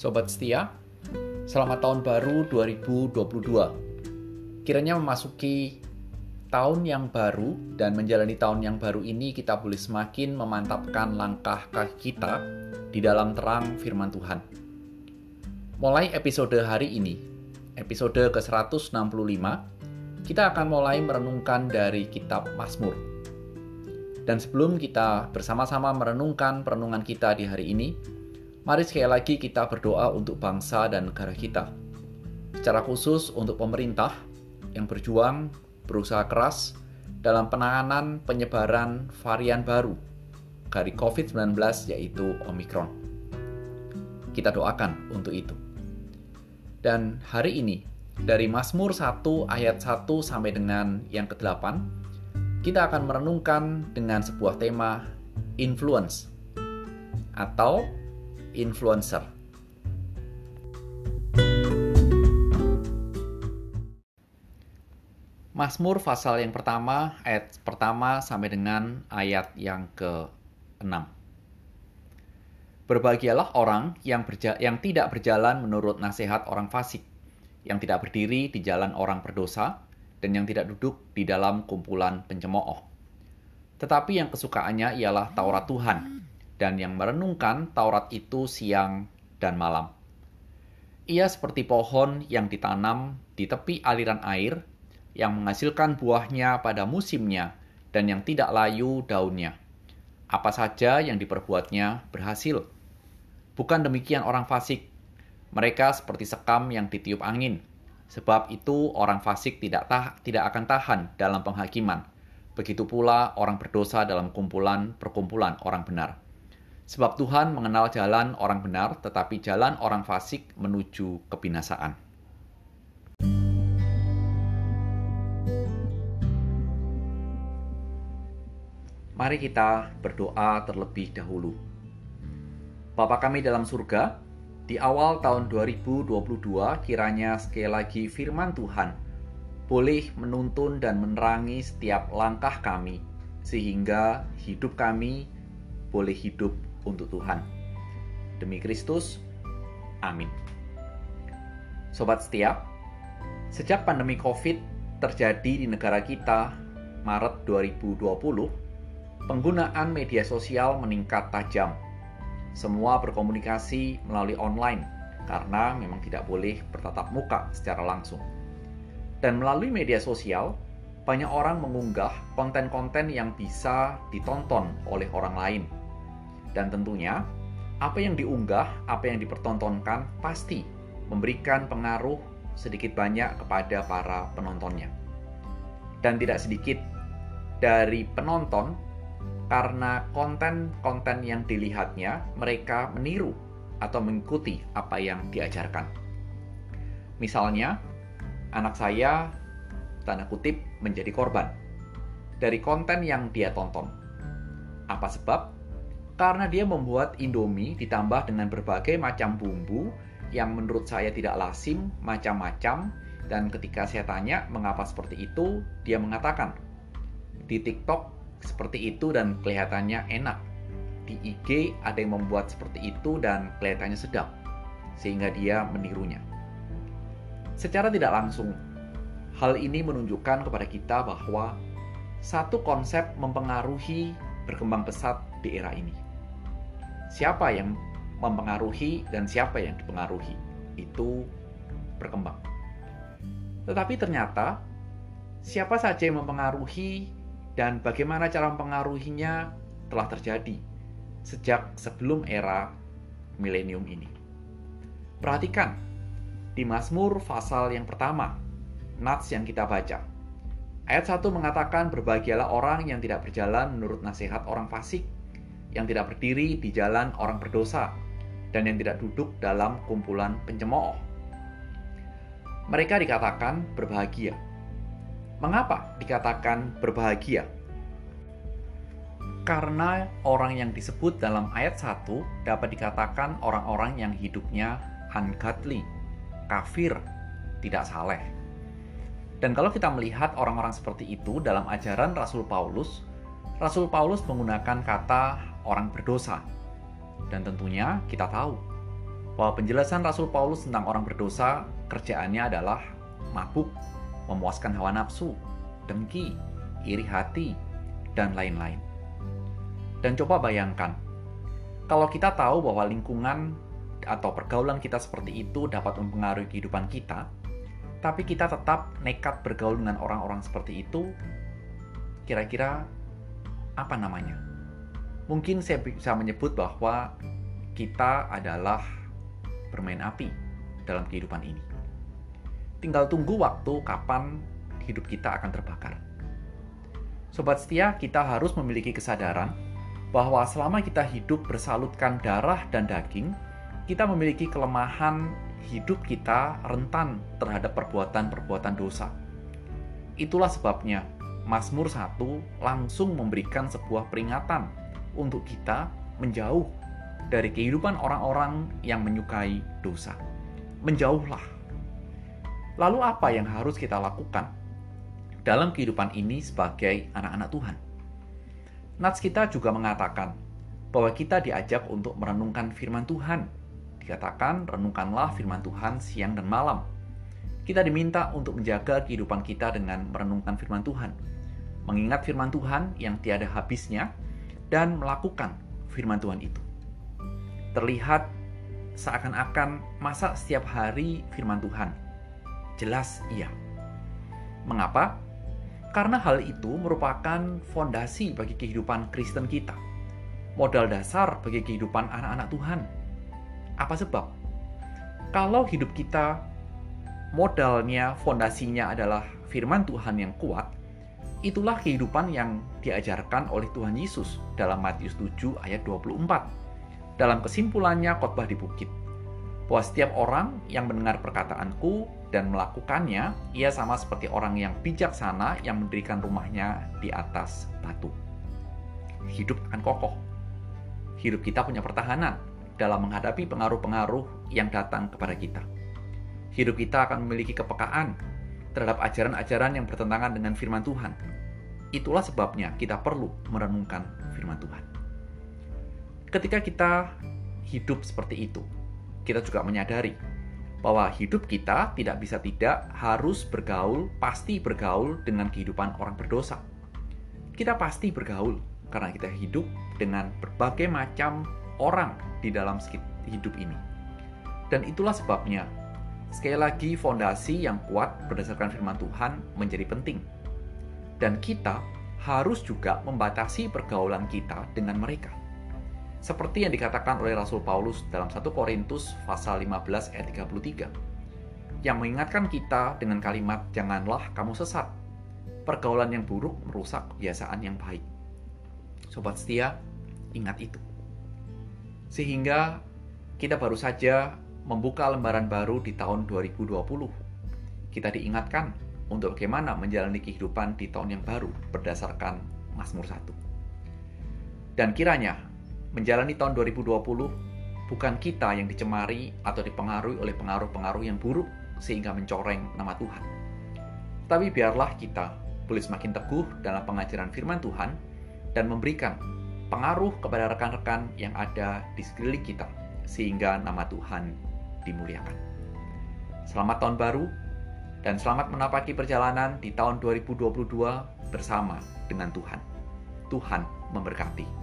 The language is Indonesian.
Sobat setia, selamat tahun baru 2022. Kiranya memasuki tahun yang baru dan menjalani tahun yang baru ini kita boleh semakin memantapkan langkah kaki kita di dalam terang firman Tuhan. Mulai episode hari ini, episode ke-165, kita akan mulai merenungkan dari kitab Mazmur. Dan sebelum kita bersama-sama merenungkan perenungan kita di hari ini, Mari sekali lagi kita berdoa untuk bangsa dan negara kita. Secara khusus untuk pemerintah yang berjuang, berusaha keras dalam penanganan penyebaran varian baru dari COVID-19 yaitu Omicron. Kita doakan untuk itu. Dan hari ini dari Mazmur 1 ayat 1 sampai dengan yang ke-8 kita akan merenungkan dengan sebuah tema influence atau influencer. Mazmur pasal yang pertama, ayat pertama sampai dengan ayat yang ke-6. Berbahagialah orang yang, berja yang tidak berjalan menurut nasihat orang fasik, yang tidak berdiri di jalan orang berdosa, dan yang tidak duduk di dalam kumpulan pencemooh. Tetapi yang kesukaannya ialah Taurat Tuhan, dan yang merenungkan Taurat itu siang dan malam. Ia seperti pohon yang ditanam di tepi aliran air, yang menghasilkan buahnya pada musimnya dan yang tidak layu daunnya. Apa saja yang diperbuatnya berhasil. Bukan demikian orang fasik. Mereka seperti sekam yang ditiup angin. Sebab itu orang fasik tidak tah tidak akan tahan dalam penghakiman. Begitu pula orang berdosa dalam kumpulan perkumpulan orang benar. Sebab Tuhan mengenal jalan orang benar, tetapi jalan orang fasik menuju kebinasaan. Mari kita berdoa terlebih dahulu. Bapa kami dalam surga, di awal tahun 2022 kiranya sekali lagi firman Tuhan boleh menuntun dan menerangi setiap langkah kami, sehingga hidup kami boleh hidup untuk Tuhan. Demi Kristus, amin. Sobat setia, sejak pandemi COVID terjadi di negara kita Maret 2020, penggunaan media sosial meningkat tajam. Semua berkomunikasi melalui online karena memang tidak boleh bertatap muka secara langsung. Dan melalui media sosial, banyak orang mengunggah konten-konten yang bisa ditonton oleh orang lain dan tentunya, apa yang diunggah, apa yang dipertontonkan pasti memberikan pengaruh sedikit banyak kepada para penontonnya. Dan tidak sedikit dari penonton karena konten-konten yang dilihatnya mereka meniru atau mengikuti apa yang diajarkan. Misalnya, anak saya tanda kutip menjadi korban dari konten yang dia tonton. Apa sebab? Karena dia membuat Indomie ditambah dengan berbagai macam bumbu yang menurut saya tidak lazim, macam-macam, dan ketika saya tanya mengapa seperti itu, dia mengatakan, di TikTok seperti itu dan kelihatannya enak. Di IG ada yang membuat seperti itu dan kelihatannya sedap, sehingga dia menirunya. Secara tidak langsung, hal ini menunjukkan kepada kita bahwa satu konsep mempengaruhi berkembang pesat di era ini siapa yang mempengaruhi dan siapa yang dipengaruhi itu berkembang. Tetapi ternyata siapa saja yang mempengaruhi dan bagaimana cara mempengaruhinya telah terjadi sejak sebelum era milenium ini. Perhatikan di Mazmur pasal yang pertama, nats yang kita baca. Ayat 1 mengatakan berbahagialah orang yang tidak berjalan menurut nasihat orang fasik, yang tidak berdiri di jalan orang berdosa, dan yang tidak duduk dalam kumpulan pencemooh. Mereka dikatakan berbahagia. Mengapa dikatakan berbahagia? Karena orang yang disebut dalam ayat 1 dapat dikatakan orang-orang yang hidupnya ungodly, kafir, tidak saleh. Dan kalau kita melihat orang-orang seperti itu dalam ajaran Rasul Paulus, Rasul Paulus menggunakan kata orang berdosa. Dan tentunya kita tahu bahwa penjelasan Rasul Paulus tentang orang berdosa kerjaannya adalah mabuk, memuaskan hawa nafsu, dengki, iri hati, dan lain-lain. Dan coba bayangkan, kalau kita tahu bahwa lingkungan atau pergaulan kita seperti itu dapat mempengaruhi kehidupan kita, tapi kita tetap nekat bergaul dengan orang-orang seperti itu, kira-kira apa namanya? Mungkin saya bisa menyebut bahwa kita adalah bermain api dalam kehidupan ini. Tinggal tunggu waktu kapan hidup kita akan terbakar. Sobat setia, kita harus memiliki kesadaran bahwa selama kita hidup bersalutkan darah dan daging, kita memiliki kelemahan hidup kita rentan terhadap perbuatan-perbuatan dosa. Itulah sebabnya Mazmur 1 langsung memberikan sebuah peringatan untuk kita menjauh dari kehidupan orang-orang yang menyukai dosa. Menjauhlah. Lalu apa yang harus kita lakukan dalam kehidupan ini sebagai anak-anak Tuhan? Nats kita juga mengatakan bahwa kita diajak untuk merenungkan firman Tuhan. Dikatakan, renungkanlah firman Tuhan siang dan malam. Kita diminta untuk menjaga kehidupan kita dengan merenungkan firman Tuhan, mengingat firman Tuhan yang tiada habisnya, dan melakukan firman Tuhan itu. Terlihat seakan-akan masa setiap hari firman Tuhan. Jelas iya. Mengapa? Karena hal itu merupakan fondasi bagi kehidupan Kristen kita. Modal dasar bagi kehidupan anak-anak Tuhan. Apa sebab? Kalau hidup kita modalnya, fondasinya adalah firman Tuhan yang kuat, itulah kehidupan yang diajarkan oleh Tuhan Yesus dalam Matius 7 ayat 24. Dalam kesimpulannya khotbah di bukit, bahwa setiap orang yang mendengar perkataanku dan melakukannya, ia sama seperti orang yang bijaksana yang mendirikan rumahnya di atas batu. Hidup akan kokoh. Hidup kita punya pertahanan dalam menghadapi pengaruh-pengaruh yang datang kepada kita. Hidup kita akan memiliki kepekaan terhadap ajaran-ajaran yang bertentangan dengan firman Tuhan. Itulah sebabnya kita perlu merenungkan firman Tuhan. Ketika kita hidup seperti itu, kita juga menyadari bahwa hidup kita tidak bisa tidak harus bergaul, pasti bergaul dengan kehidupan orang berdosa. Kita pasti bergaul karena kita hidup dengan berbagai macam orang di dalam hidup ini. Dan itulah sebabnya, sekali lagi fondasi yang kuat berdasarkan firman Tuhan menjadi penting. Dan kita harus juga membatasi pergaulan kita dengan mereka. Seperti yang dikatakan oleh Rasul Paulus dalam 1 Korintus pasal 15 ayat 33 yang mengingatkan kita dengan kalimat janganlah kamu sesat. Pergaulan yang buruk merusak kebiasaan yang baik. Sobat setia, ingat itu. Sehingga kita baru saja membuka lembaran baru di tahun 2020. Kita diingatkan untuk bagaimana menjalani kehidupan di tahun yang baru berdasarkan Mazmur 1. Dan kiranya menjalani tahun 2020 bukan kita yang dicemari atau dipengaruhi oleh pengaruh-pengaruh yang buruk sehingga mencoreng nama Tuhan. Tapi biarlah kita boleh semakin teguh dalam pengajaran firman Tuhan dan memberikan pengaruh kepada rekan-rekan yang ada di sekeliling kita sehingga nama Tuhan dimuliakan. Selamat tahun baru dan selamat menapaki perjalanan di tahun 2022 bersama dengan Tuhan. Tuhan memberkati.